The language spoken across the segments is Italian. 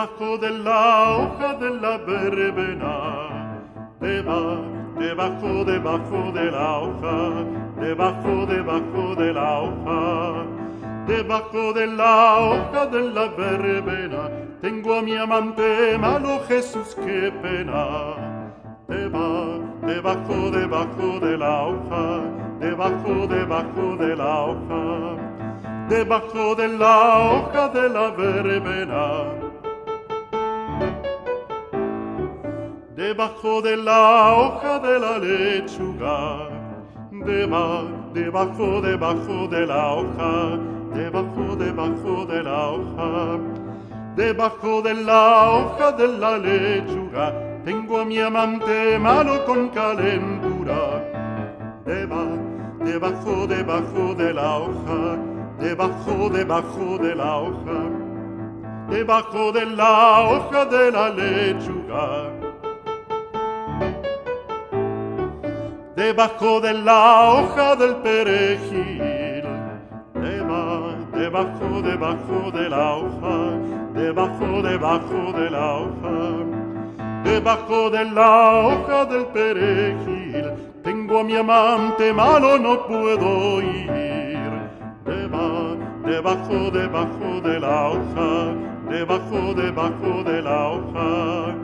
Debajo de la hoja de la verbena, deba, debajo, debajo de la hoja, debajo, debajo de la hoja, debajo de la hoja de la verbena, tengo a mi amante malo Jesús, qué pena. Deba, debajo, debajo de la hoja, debajo, debajo de la hoja, debajo de la hoja de la verbena. Debajo de la hoja de la lechuga, Deba, debajo, debajo de la hoja, debajo, debajo de la hoja, debajo de la hoja de la lechuga, tengo a mi amante malo con calentura. Deba, debajo, debajo de la hoja, debajo, debajo de la hoja, debajo de la hoja de la lechuga. Debajo de la hoja del perejil, Deba, debajo, debajo de la hoja, debajo, debajo de la hoja, debajo de la hoja del perejil, tengo a mi amante malo, no puedo ir. Deba, debajo, debajo de la hoja, debajo, debajo de la hoja,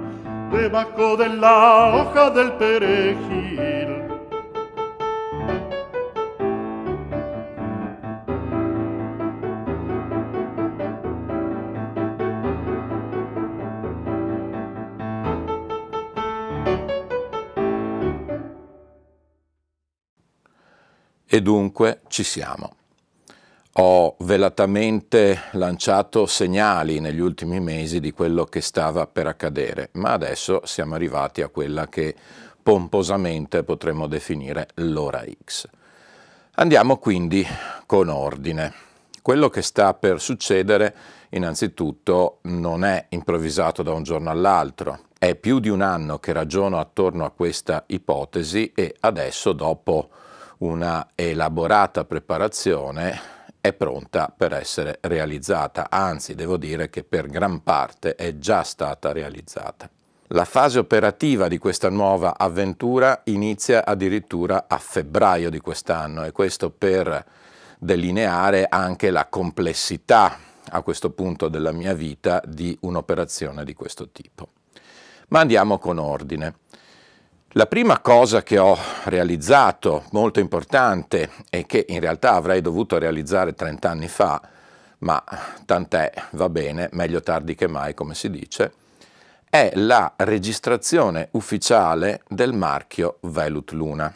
debajo de la hoja del perejil. E dunque ci siamo. Ho velatamente lanciato segnali negli ultimi mesi di quello che stava per accadere, ma adesso siamo arrivati a quella che pomposamente potremmo definire l'ora X. Andiamo quindi con ordine. Quello che sta per succedere innanzitutto non è improvvisato da un giorno all'altro, è più di un anno che ragiono attorno a questa ipotesi e adesso dopo una elaborata preparazione è pronta per essere realizzata, anzi devo dire che per gran parte è già stata realizzata. La fase operativa di questa nuova avventura inizia addirittura a febbraio di quest'anno e questo per delineare anche la complessità a questo punto della mia vita di un'operazione di questo tipo. Ma andiamo con ordine. La prima cosa che ho realizzato, molto importante, e che in realtà avrei dovuto realizzare 30 anni fa, ma tant'è, va bene, meglio tardi che mai, come si dice, è la registrazione ufficiale del marchio Velut Luna.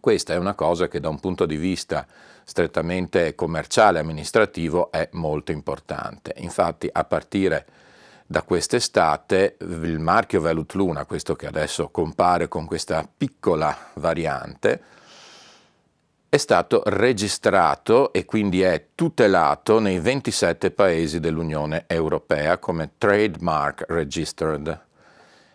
Questa è una cosa che da un punto di vista strettamente commerciale e amministrativo è molto importante. Infatti a partire da quest'estate il marchio Velut Luna, questo che adesso compare con questa piccola variante, è stato registrato e quindi è tutelato nei 27 paesi dell'Unione Europea come trademark registered.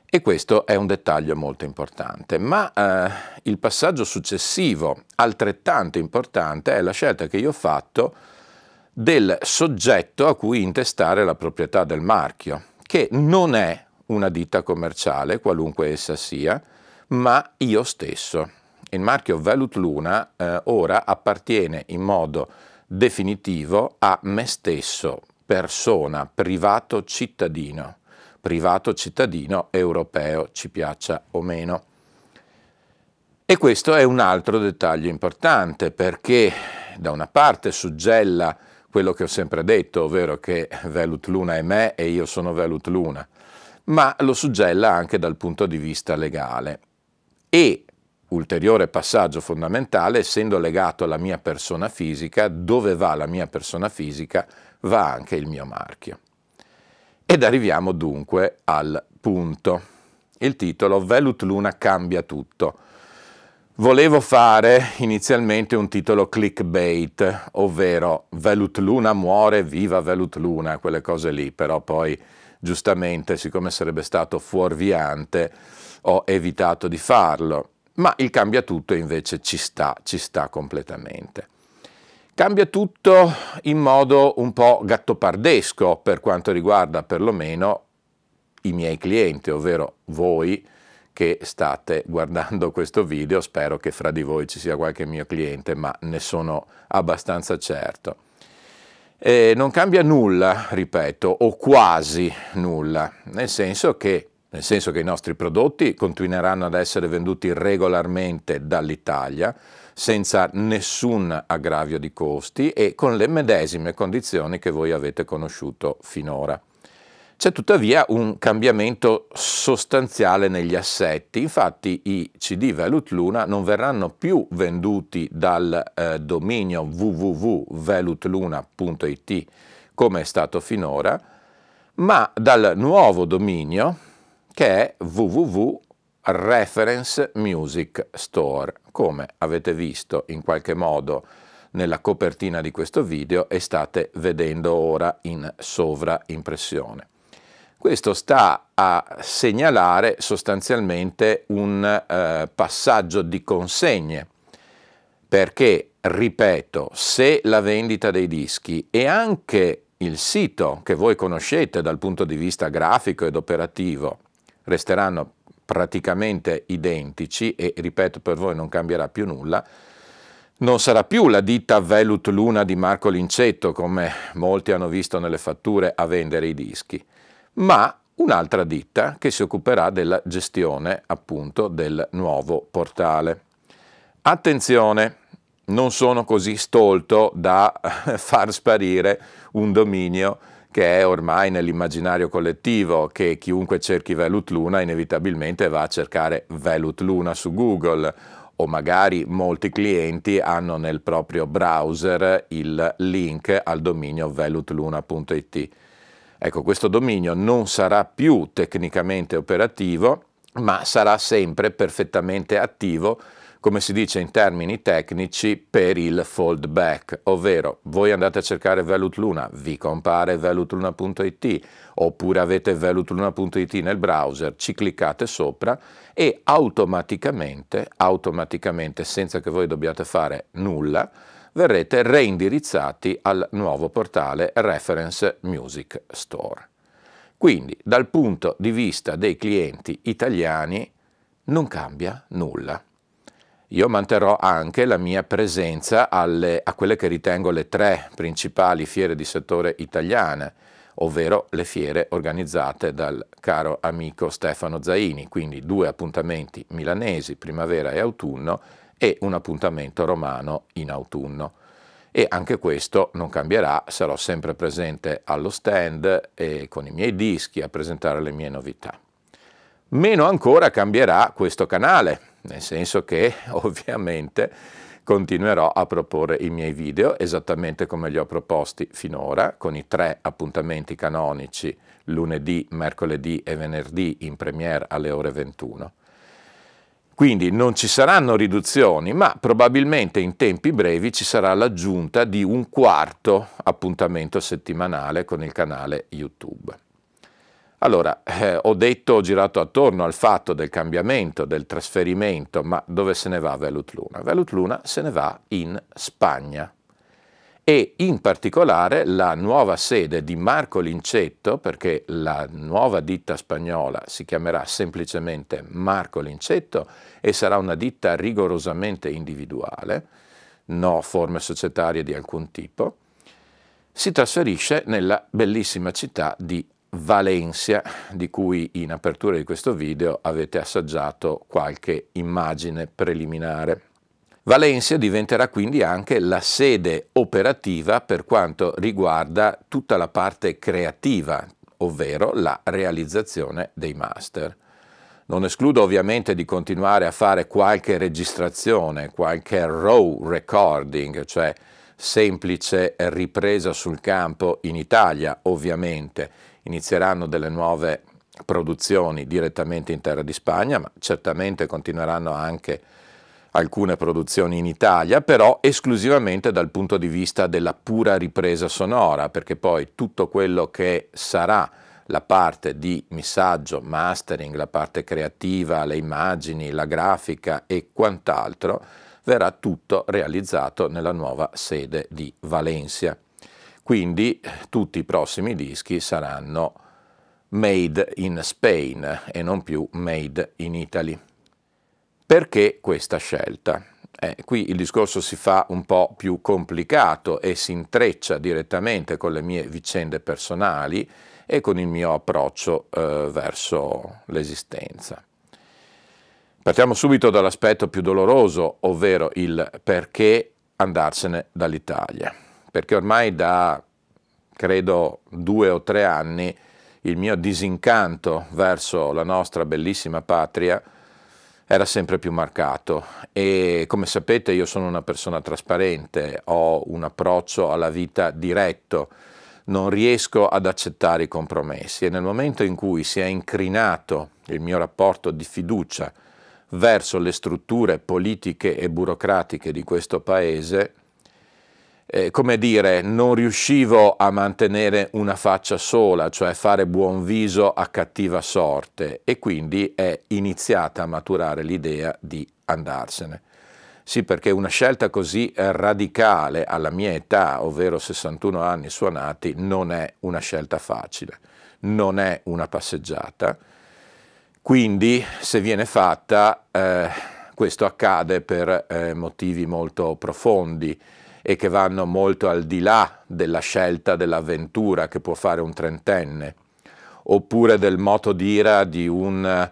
E questo è un dettaglio molto importante, ma eh, il passaggio successivo, altrettanto importante, è la scelta che io ho fatto del soggetto a cui intestare la proprietà del marchio, che non è una ditta commerciale, qualunque essa sia, ma io stesso. Il marchio Velut Luna eh, ora appartiene in modo definitivo a me stesso, persona, privato, cittadino. privato cittadino europeo, ci piaccia o meno. E questo è un altro dettaglio importante perché da una parte suggella quello che ho sempre detto, ovvero che Velut Luna è me e io sono Velut Luna, ma lo suggella anche dal punto di vista legale. E ulteriore passaggio fondamentale, essendo legato alla mia persona fisica, dove va la mia persona fisica va anche il mio marchio. Ed arriviamo dunque al punto. Il titolo Velut Luna cambia tutto. Volevo fare inizialmente un titolo clickbait, ovvero Velut Luna muore, viva Velut Luna, quelle cose lì, però poi giustamente, siccome sarebbe stato fuorviante, ho evitato di farlo. Ma il cambia tutto invece ci sta, ci sta completamente. Cambia tutto in modo un po' gattopardesco per quanto riguarda perlomeno i miei clienti, ovvero voi che state guardando questo video, spero che fra di voi ci sia qualche mio cliente, ma ne sono abbastanza certo. E non cambia nulla, ripeto, o quasi nulla, nel senso che nel senso che i nostri prodotti continueranno ad essere venduti regolarmente dall'Italia, senza nessun aggravio di costi e con le medesime condizioni che voi avete conosciuto finora. C'è tuttavia un cambiamento sostanziale negli assetti, infatti i CD Velut Luna non verranno più venduti dal eh, dominio www.velutluna.it come è stato finora, ma dal nuovo dominio che è www.reference music store, come avete visto in qualche modo nella copertina di questo video e state vedendo ora in sovraimpressione. Questo sta a segnalare sostanzialmente un eh, passaggio di consegne, perché, ripeto, se la vendita dei dischi e anche il sito che voi conoscete dal punto di vista grafico ed operativo resteranno praticamente identici e ripeto per voi non cambierà più nulla, non sarà più la ditta Velut Luna di Marco Lincetto come molti hanno visto nelle fatture a vendere i dischi, ma un'altra ditta che si occuperà della gestione appunto del nuovo portale. Attenzione, non sono così stolto da far sparire un dominio che è ormai nell'immaginario collettivo che chiunque cerchi Velut Luna inevitabilmente va a cercare Velut Luna su Google o magari molti clienti hanno nel proprio browser il link al dominio velutluna.it. Ecco, questo dominio non sarà più tecnicamente operativo, ma sarà sempre perfettamente attivo come si dice in termini tecnici, per il foldback, ovvero voi andate a cercare Velut Luna, vi compare velutluna.it oppure avete velutluna.it nel browser, ci cliccate sopra e automaticamente, automaticamente, senza che voi dobbiate fare nulla, verrete reindirizzati al nuovo portale Reference Music Store. Quindi dal punto di vista dei clienti italiani non cambia nulla io manterrò anche la mia presenza alle, a quelle che ritengo le tre principali fiere di settore italiane, ovvero le fiere organizzate dal caro amico Stefano Zaini, quindi due appuntamenti milanesi, primavera e autunno, e un appuntamento romano in autunno. E anche questo non cambierà, sarò sempre presente allo stand e con i miei dischi a presentare le mie novità. Meno ancora cambierà questo canale, nel senso che ovviamente continuerò a proporre i miei video esattamente come li ho proposti finora, con i tre appuntamenti canonici lunedì, mercoledì e venerdì in premiere alle ore 21. Quindi non ci saranno riduzioni, ma probabilmente in tempi brevi ci sarà l'aggiunta di un quarto appuntamento settimanale con il canale YouTube. Allora, eh, ho detto, ho girato attorno al fatto del cambiamento, del trasferimento, ma dove se ne va Velut Luna? Velut Luna se ne va in Spagna e in particolare la nuova sede di Marco Lincetto, perché la nuova ditta spagnola si chiamerà semplicemente Marco Lincetto e sarà una ditta rigorosamente individuale, no forme societarie di alcun tipo, si trasferisce nella bellissima città di Valencia, di cui in apertura di questo video avete assaggiato qualche immagine preliminare. Valencia diventerà quindi anche la sede operativa per quanto riguarda tutta la parte creativa, ovvero la realizzazione dei master. Non escludo ovviamente di continuare a fare qualche registrazione, qualche raw recording, cioè semplice ripresa sul campo in Italia, ovviamente. Inizieranno delle nuove produzioni direttamente in terra di Spagna, ma certamente continueranno anche alcune produzioni in Italia, però esclusivamente dal punto di vista della pura ripresa sonora, perché poi tutto quello che sarà la parte di missaggio, mastering, la parte creativa, le immagini, la grafica e quant'altro, verrà tutto realizzato nella nuova sede di Valencia. Quindi tutti i prossimi dischi saranno made in Spain e non più made in Italy. Perché questa scelta? Eh, qui il discorso si fa un po' più complicato e si intreccia direttamente con le mie vicende personali e con il mio approccio eh, verso l'esistenza. Partiamo subito dall'aspetto più doloroso, ovvero il perché andarsene dall'Italia. Perché ormai da, credo, due o tre anni il mio disincanto verso la nostra bellissima patria era sempre più marcato. E come sapete io sono una persona trasparente, ho un approccio alla vita diretto, non riesco ad accettare i compromessi. E nel momento in cui si è incrinato il mio rapporto di fiducia verso le strutture politiche e burocratiche di questo paese, eh, come dire, non riuscivo a mantenere una faccia sola, cioè fare buon viso a cattiva sorte e quindi è iniziata a maturare l'idea di andarsene. Sì, perché una scelta così radicale alla mia età, ovvero 61 anni suonati, non è una scelta facile, non è una passeggiata. Quindi, se viene fatta, eh, questo accade per eh, motivi molto profondi e che vanno molto al di là della scelta dell'avventura che può fare un trentenne, oppure del moto d'ira di un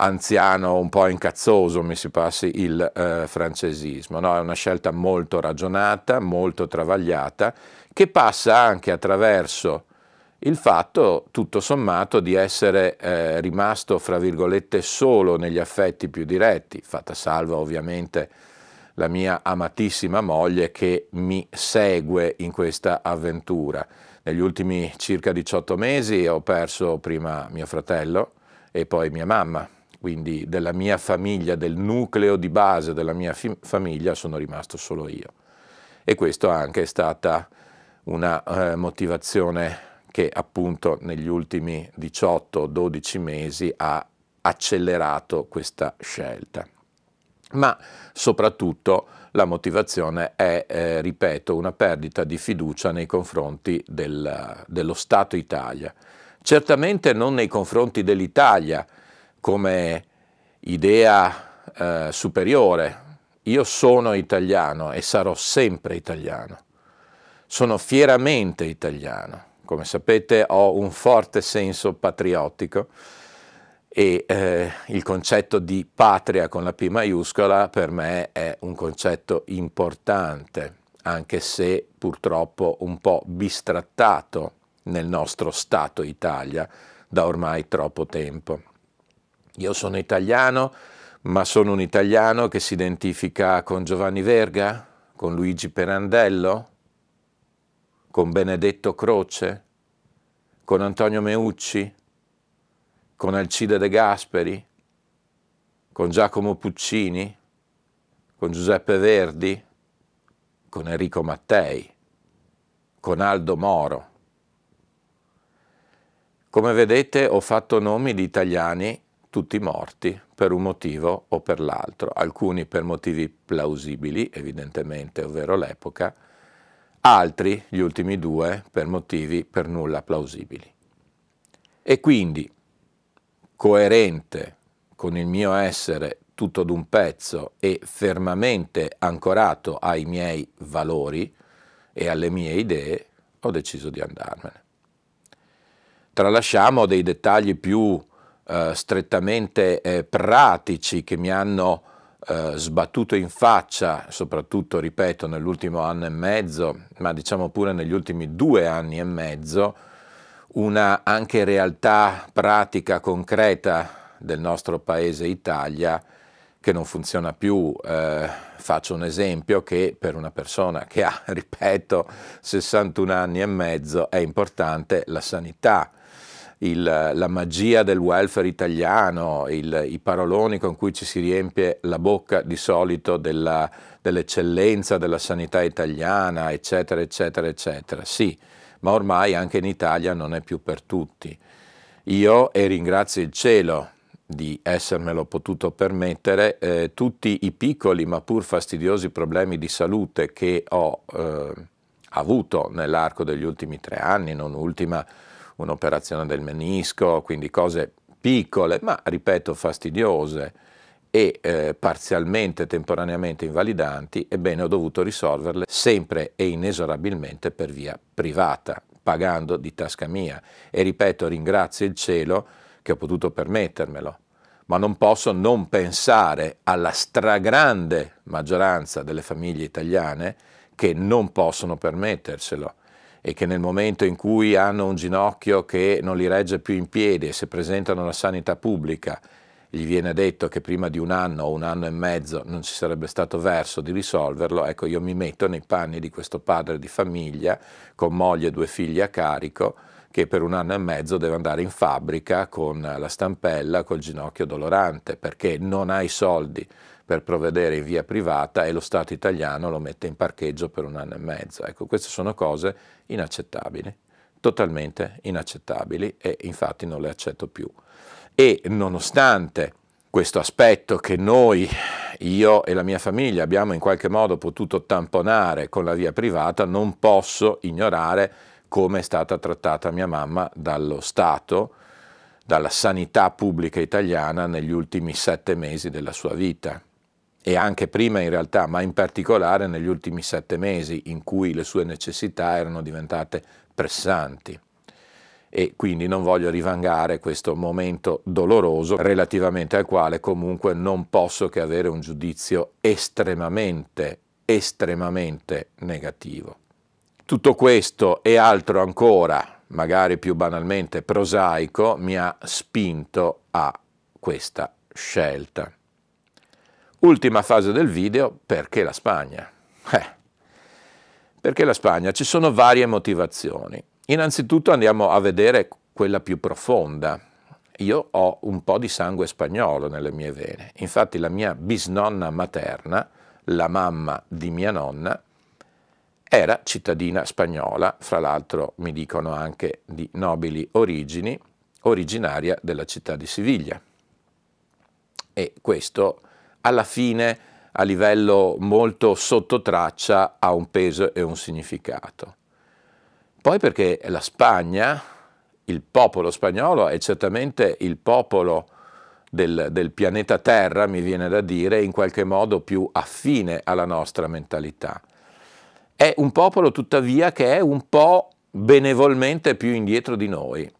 anziano un po' incazzoso, mi si passi il eh, francesismo. No? È una scelta molto ragionata, molto travagliata, che passa anche attraverso il fatto, tutto sommato, di essere eh, rimasto, fra virgolette, solo negli affetti più diretti, fatta salva ovviamente la mia amatissima moglie che mi segue in questa avventura. Negli ultimi circa 18 mesi ho perso prima mio fratello e poi mia mamma, quindi della mia famiglia, del nucleo di base della mia famiglia sono rimasto solo io. E questo anche è stata una eh, motivazione che appunto negli ultimi 18-12 mesi ha accelerato questa scelta. Ma soprattutto la motivazione è, eh, ripeto, una perdita di fiducia nei confronti del, dello Stato Italia. Certamente non nei confronti dell'Italia, come idea eh, superiore. Io sono italiano e sarò sempre italiano. Sono fieramente italiano. Come sapete ho un forte senso patriottico e eh, il concetto di patria con la P maiuscola per me è un concetto importante, anche se purtroppo un po' bistrattato nel nostro Stato Italia da ormai troppo tempo. Io sono italiano, ma sono un italiano che si identifica con Giovanni Verga, con Luigi Perandello, con Benedetto Croce, con Antonio Meucci, con Alcide De Gasperi, con Giacomo Puccini, con Giuseppe Verdi, con Enrico Mattei, con Aldo Moro. Come vedete ho fatto nomi di italiani tutti morti per un motivo o per l'altro, alcuni per motivi plausibili, evidentemente, ovvero l'epoca, altri, gli ultimi due, per motivi per nulla plausibili. E quindi, coerente con il mio essere tutto d'un pezzo e fermamente ancorato ai miei valori e alle mie idee, ho deciso di andarmene. Tralasciamo dei dettagli più eh, strettamente eh, pratici che mi hanno eh, sbattuto in faccia, soprattutto, ripeto, nell'ultimo anno e mezzo, ma diciamo pure negli ultimi due anni e mezzo, una anche realtà pratica, concreta del nostro paese Italia che non funziona più. Eh, faccio un esempio che per una persona che ha, ripeto, 61 anni e mezzo è importante la sanità il, la magia del welfare italiano, il, i paroloni con cui ci si riempie la bocca di solito dell'eccellenza della sanità italiana, eccetera, eccetera, eccetera. Sì, ma ormai anche in Italia non è più per tutti. Io, e ringrazio il cielo di essermelo potuto permettere, eh, tutti i piccoli ma pur fastidiosi problemi di salute che ho eh, avuto nell'arco degli ultimi tre anni, non ultima un'operazione del menisco, quindi cose piccole, ma ripeto fastidiose e eh, parzialmente, temporaneamente invalidanti, ebbene ho dovuto risolverle sempre e inesorabilmente per via privata, pagando di tasca mia. E ripeto, ringrazio il cielo che ho potuto permettermelo, ma non posso non pensare alla stragrande maggioranza delle famiglie italiane che non possono permetterselo e che nel momento in cui hanno un ginocchio che non li regge più in piedi e se presentano alla sanità pubblica gli viene detto che prima di un anno o un anno e mezzo non ci sarebbe stato verso di risolverlo, ecco io mi metto nei panni di questo padre di famiglia con moglie e due figli a carico che per un anno e mezzo deve andare in fabbrica con la stampella, col ginocchio dolorante, perché non ha i soldi per provvedere in via privata e lo Stato italiano lo mette in parcheggio per un anno e mezzo. Ecco, queste sono cose inaccettabili, totalmente inaccettabili e infatti non le accetto più. E nonostante questo aspetto che noi, io e la mia famiglia abbiamo in qualche modo potuto tamponare con la via privata, non posso ignorare come è stata trattata mia mamma dallo Stato, dalla sanità pubblica italiana negli ultimi sette mesi della sua vita e anche prima in realtà, ma in particolare negli ultimi sette mesi in cui le sue necessità erano diventate pressanti. E quindi non voglio rivangare questo momento doloroso relativamente al quale comunque non posso che avere un giudizio estremamente, estremamente negativo. Tutto questo e altro ancora, magari più banalmente prosaico, mi ha spinto a questa scelta. Ultima fase del video, perché la Spagna? Eh, perché la Spagna? Ci sono varie motivazioni. Innanzitutto andiamo a vedere quella più profonda. Io ho un po' di sangue spagnolo nelle mie vene. Infatti la mia bisnonna materna, la mamma di mia nonna, era cittadina spagnola, fra l'altro mi dicono anche di nobili origini, originaria della città di Siviglia. E questo alla fine a livello molto sottotraccia ha un peso e un significato. Poi perché la Spagna, il popolo spagnolo è certamente il popolo del, del, pianeta Terra, mi viene da dire, in qualche modo più affine alla nostra mentalità. È un popolo tuttavia che è un po' benevolmente più indietro di noi.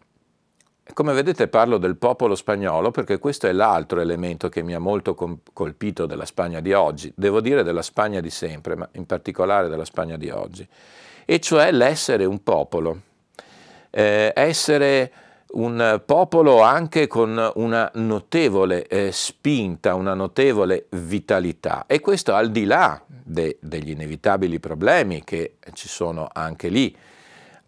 Come vedete parlo del popolo spagnolo perché questo è l'altro elemento che mi ha molto colpito della Spagna di oggi, devo dire della Spagna di sempre, ma in particolare della Spagna di oggi, e cioè l'essere un popolo, eh, essere un popolo anche con una notevole eh, spinta, una notevole vitalità. E questo al di là de degli inevitabili problemi che ci sono anche lì,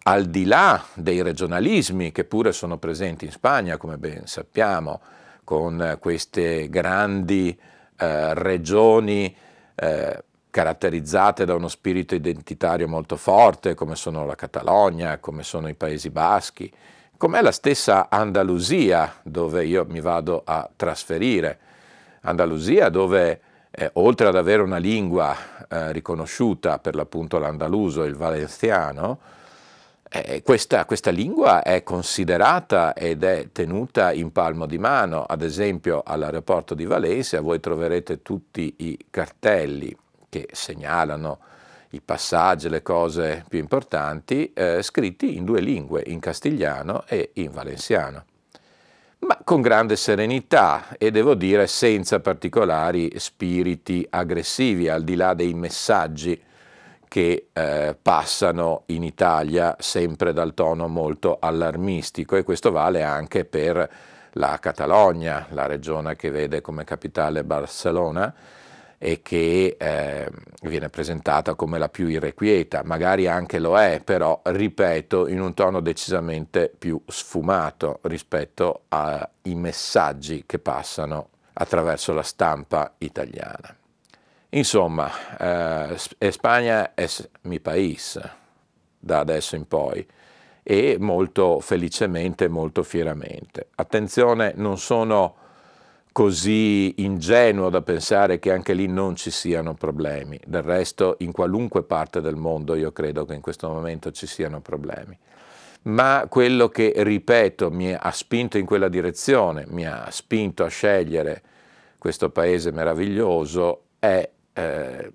al di là dei regionalismi che pure sono presenti in Spagna, come ben sappiamo, con queste grandi eh, regioni eh, caratterizzate da uno spirito identitario molto forte, come sono la Catalogna, come sono i Paesi Baschi, com'è la stessa Andalusia, dove io mi vado a trasferire. Andalusia dove, eh, oltre ad avere una lingua eh, riconosciuta, per l'appunto l'andaluso il valenziano, eh, questa, questa, lingua è considerata ed è tenuta in palmo di mano, ad esempio all'aeroporto di Valencia voi troverete tutti i cartelli che segnalano i passaggi, le cose più importanti, eh, scritti in due lingue, in castigliano e in valenciano ma con grande serenità e devo dire senza particolari spiriti aggressivi, al di là dei messaggi che eh, passano in Italia sempre dal tono molto allarmistico. E questo vale anche per la Catalogna, la regione che vede come capitale Barcellona, e che eh, viene presentata come la più irrequieta, magari anche lo è, però ripeto in un tono decisamente più sfumato rispetto ai messaggi che passano attraverso la stampa italiana. Insomma, eh, Spagna è mi país da adesso in poi e molto felicemente, molto fieramente. Attenzione, non sono così ingenuo da pensare che anche lì non ci siano problemi. Del resto, in qualunque parte del mondo io credo che in questo momento ci siano problemi. Ma quello che, ripeto, mi ha spinto in quella direzione, mi ha spinto a scegliere questo paese meraviglioso, è eh,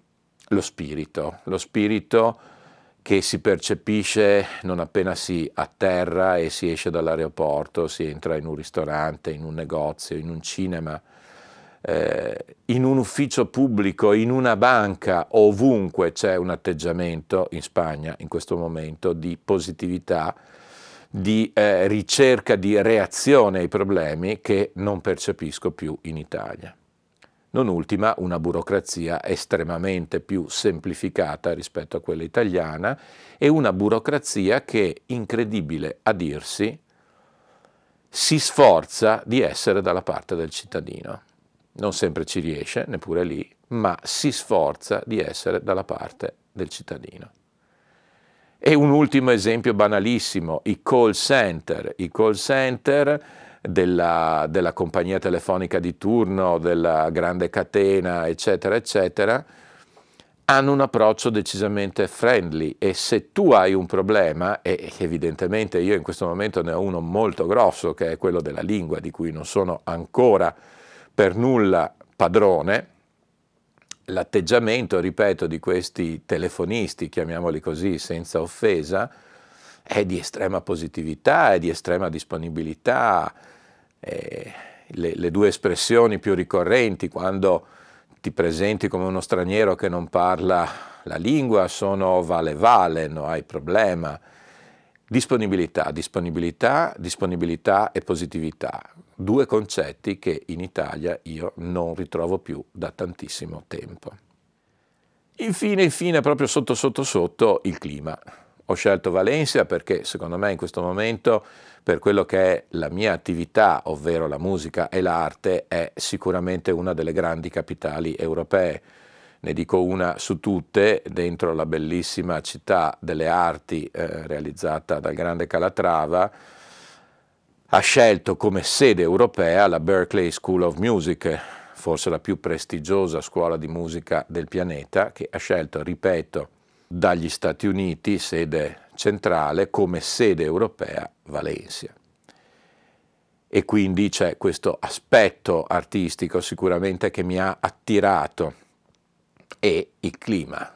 lo spirito, lo spirito che si percepisce non appena si atterra e si esce dall'aeroporto, si entra in un ristorante, in un negozio, in un cinema, eh, in un ufficio pubblico, in una banca, ovunque c'è un atteggiamento in Spagna in questo momento di positività, di eh, ricerca di reazione ai problemi che non percepisco più in Italia non ultima una burocrazia estremamente più semplificata rispetto a quella italiana e una burocrazia che, incredibile a dirsi, si sforza di essere dalla parte del cittadino. Non sempre ci riesce, neppure lì, ma si sforza di essere dalla parte del cittadino. E un ultimo esempio banalissimo, i call center. I call center della, della compagnia telefonica di turno, della grande catena, eccetera, eccetera, hanno un approccio decisamente friendly e se tu hai un problema, e evidentemente io in questo momento ne ho uno molto grosso che è quello della lingua di cui non sono ancora per nulla padrone, l'atteggiamento, ripeto, di questi telefonisti, chiamiamoli così senza offesa, è di estrema positività, è di estrema disponibilità. Eh, le, le, due espressioni più ricorrenti quando ti presenti come uno straniero che non parla la lingua sono vale vale, non hai problema. Disponibilità, disponibilità, disponibilità e positività. Due concetti che in Italia io non ritrovo più da tantissimo tempo. Infine, infine, proprio sotto sotto sotto, il clima. Ho scelto Valencia perché secondo me in questo momento, per quello che è la mia attività, ovvero la musica e l'arte, è sicuramente una delle grandi capitali europee. Ne dico una su tutte, dentro la bellissima città delle arti eh, realizzata dal grande Calatrava, ha scelto come sede europea la Berkeley School of Music, forse la più prestigiosa scuola di musica del pianeta, che ha scelto, ripeto, dagli Stati Uniti, sede centrale, come sede europea Valencia. E quindi c'è questo aspetto artistico sicuramente che mi ha attirato e il clima.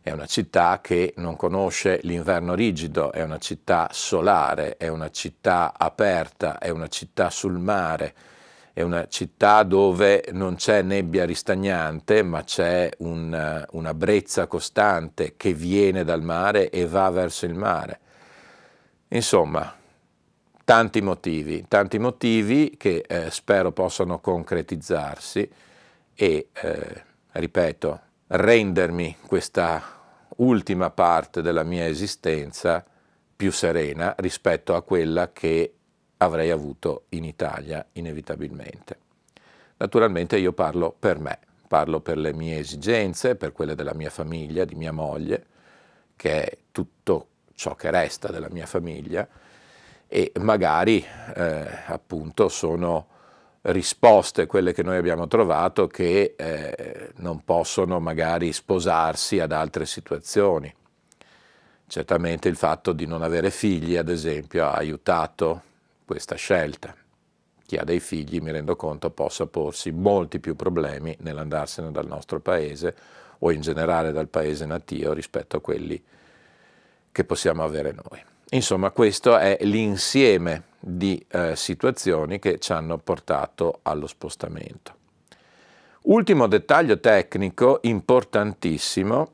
È una città che non conosce l'inverno rigido, è una città solare, è una città aperta, è una città sul mare, è una città dove non c'è nebbia ristagnante, ma c'è un, una brezza costante che viene dal mare e va verso il mare. Insomma, tanti motivi, tanti motivi che eh, spero possano concretizzarsi e, eh, ripeto, rendermi questa ultima parte della mia esistenza più serena rispetto a quella che avrei avuto in Italia inevitabilmente. Naturalmente io parlo per me, parlo per le mie esigenze, per quelle della mia famiglia, di mia moglie, che è tutto ciò che resta della mia famiglia e magari eh, appunto sono risposte quelle che noi abbiamo trovato che eh, non possono magari sposarsi ad altre situazioni. Certamente il fatto di non avere figli, ad esempio, ha aiutato questa scelta. Chi ha dei figli, mi rendo conto, possa porsi molti più problemi nell'andarsene dal nostro paese o in generale dal paese natio rispetto a quelli che possiamo avere noi. Insomma, questo è l'insieme di eh, situazioni che ci hanno portato allo spostamento. Ultimo dettaglio tecnico importantissimo,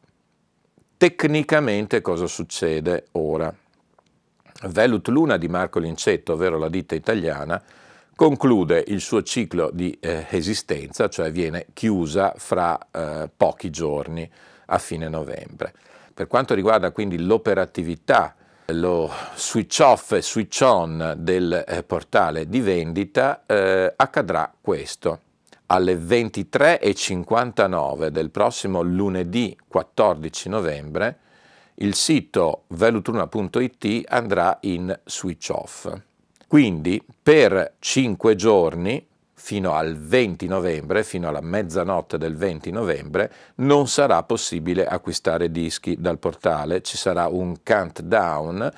tecnicamente cosa succede ora? Velut Luna di Marco Lincetto, ovvero la ditta italiana, conclude il suo ciclo di eh, esistenza, cioè viene chiusa fra eh, pochi giorni a fine novembre. Per quanto riguarda quindi l'operatività lo switch off e switch on del eh, portale di vendita eh, accadrà questo alle 23.59 del prossimo lunedì 14 novembre il sito velutruna.it andrà in switch off. Quindi per 5 giorni, fino al 20 novembre, fino alla mezzanotte del 20 novembre, non sarà possibile acquistare dischi dal portale, ci sarà un countdown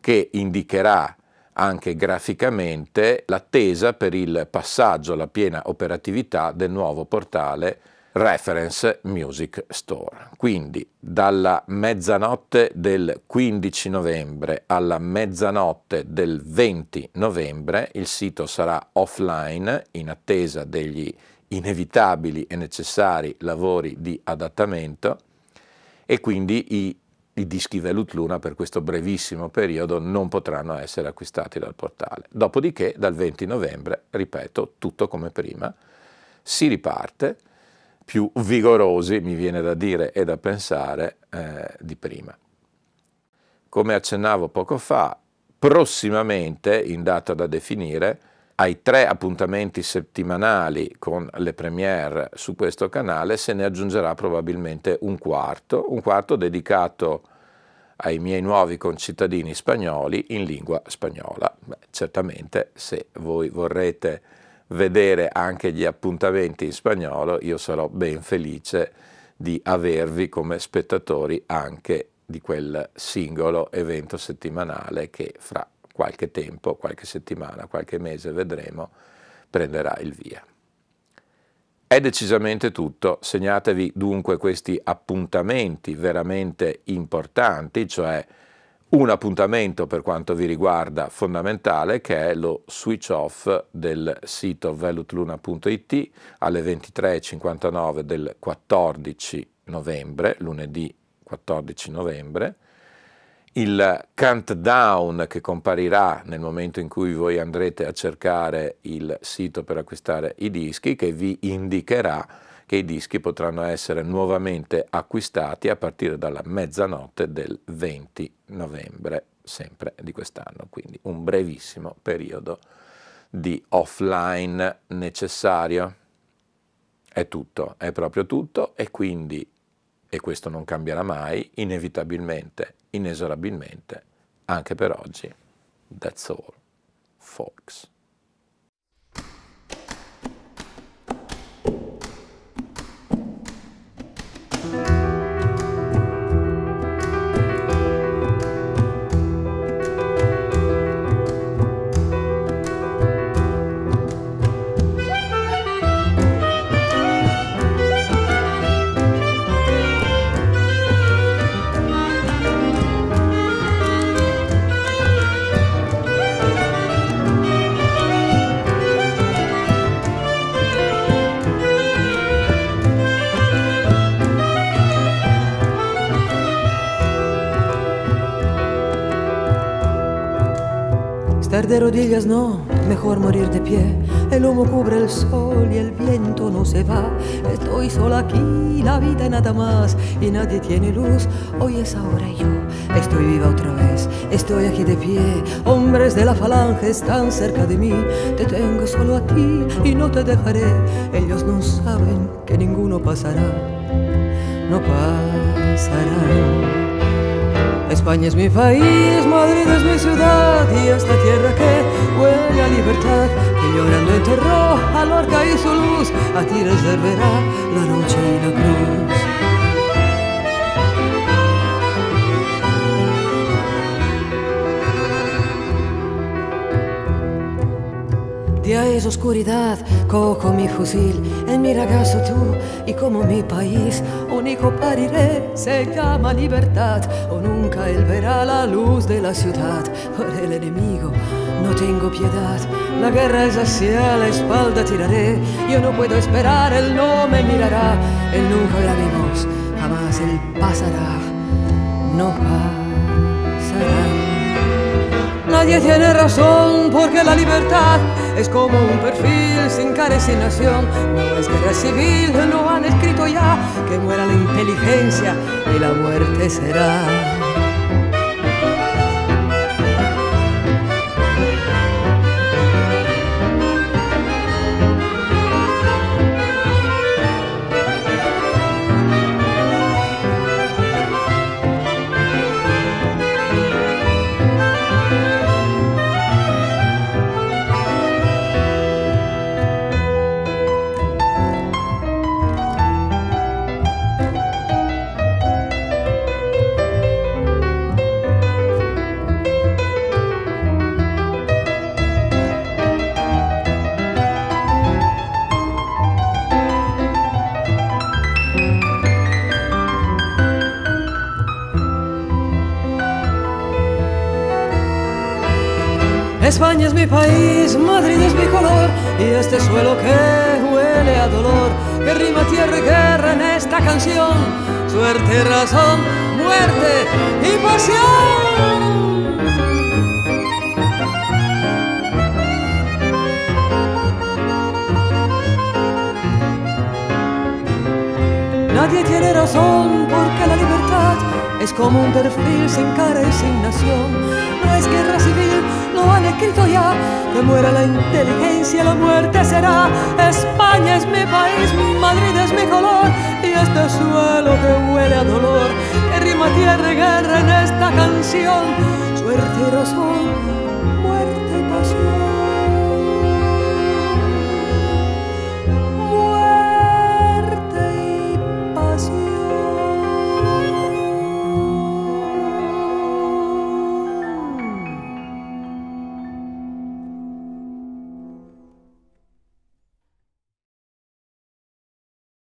che indicherà anche graficamente l'attesa per il passaggio alla piena operatività del nuovo portale Reference Music Store. Quindi dalla mezzanotte del 15 novembre alla mezzanotte del 20 novembre il sito sarà offline in attesa degli inevitabili e necessari lavori di adattamento e quindi i i dischi Velut Luna per questo brevissimo periodo non potranno essere acquistati dal portale. Dopodiché, dal 20 novembre, ripeto, tutto come prima, si riparte più vigorosi, mi viene da dire e da pensare, eh, di prima. Come accennavo poco fa, prossimamente, in data da definire, ai tre appuntamenti settimanali con le premiere su questo canale se ne aggiungerà probabilmente un quarto, un quarto dedicato ai miei nuovi concittadini spagnoli in lingua spagnola. Beh, certamente se voi vorrete vedere anche gli appuntamenti in spagnolo, io sarò ben felice di avervi come spettatori anche di quel singolo evento settimanale che fra qualche tempo, qualche settimana, qualche mese vedremo, prenderà il via. È decisamente tutto, segnatevi dunque questi appuntamenti veramente importanti, cioè un appuntamento per quanto vi riguarda fondamentale che è lo switch off del sito velutluna.it alle 23.59 del 14 novembre, lunedì 14 novembre, il countdown che comparirà nel momento in cui voi andrete a cercare il sito per acquistare i dischi che vi indicherà che i dischi potranno essere nuovamente acquistati a partire dalla mezzanotte del 20 novembre sempre di quest'anno, quindi un brevissimo periodo di offline necessario. È tutto, è proprio tutto e quindi, e questo non cambierà mai, inevitabilmente inesorabilmente anche per oggi. That's all, folks. De rodillas no, mejor morir de pie. El humo cubre el sol y el viento no se va. Estoy sola aquí, la vida nada más y nadie tiene luz. Hoy es ahora yo estoy viva otra vez. Estoy aquí de pie, hombres de la falange están cerca de mí. Te tengo solo a ti y no te dejaré. Ellos no saben que ninguno pasará. No pasará. España es mi país, Madrid es mi ciudad y esta tierra que huele a libertad, que llorando enterró a Lorca y su luz, a ti reservará la noche y la cruz. Día es oscuridad, cojo mi fusil, en mi ragazo tú y como mi país único pariré se llama libertad o nunca él verá la luz de la ciudad por el enemigo. No tengo piedad, la guerra es hacia la espalda tiraré. Yo no puedo esperar, él no me mirará, él nunca verá mi voz, jamás él pasará, no pasará. Nadie tiene razón porque la libertad es como un perfil sin cara y sin nación. No es guerra civil, no han escrito ya que muera la inteligencia y la muerte será. Suelo que huele a dolor, que rima tierra y guerra en esta canción, suerte, razón, muerte y pasión. Nadie tiene razón porque la libertad es como un perfil sin cara y sin nación. No es guerra civil, lo han escrito ya. Que muera la inteligencia, la muerte será. España es mi país, Madrid es mi color. Y este suelo que huele a dolor, que rima tierra y guerra en esta canción. Suerte y razón.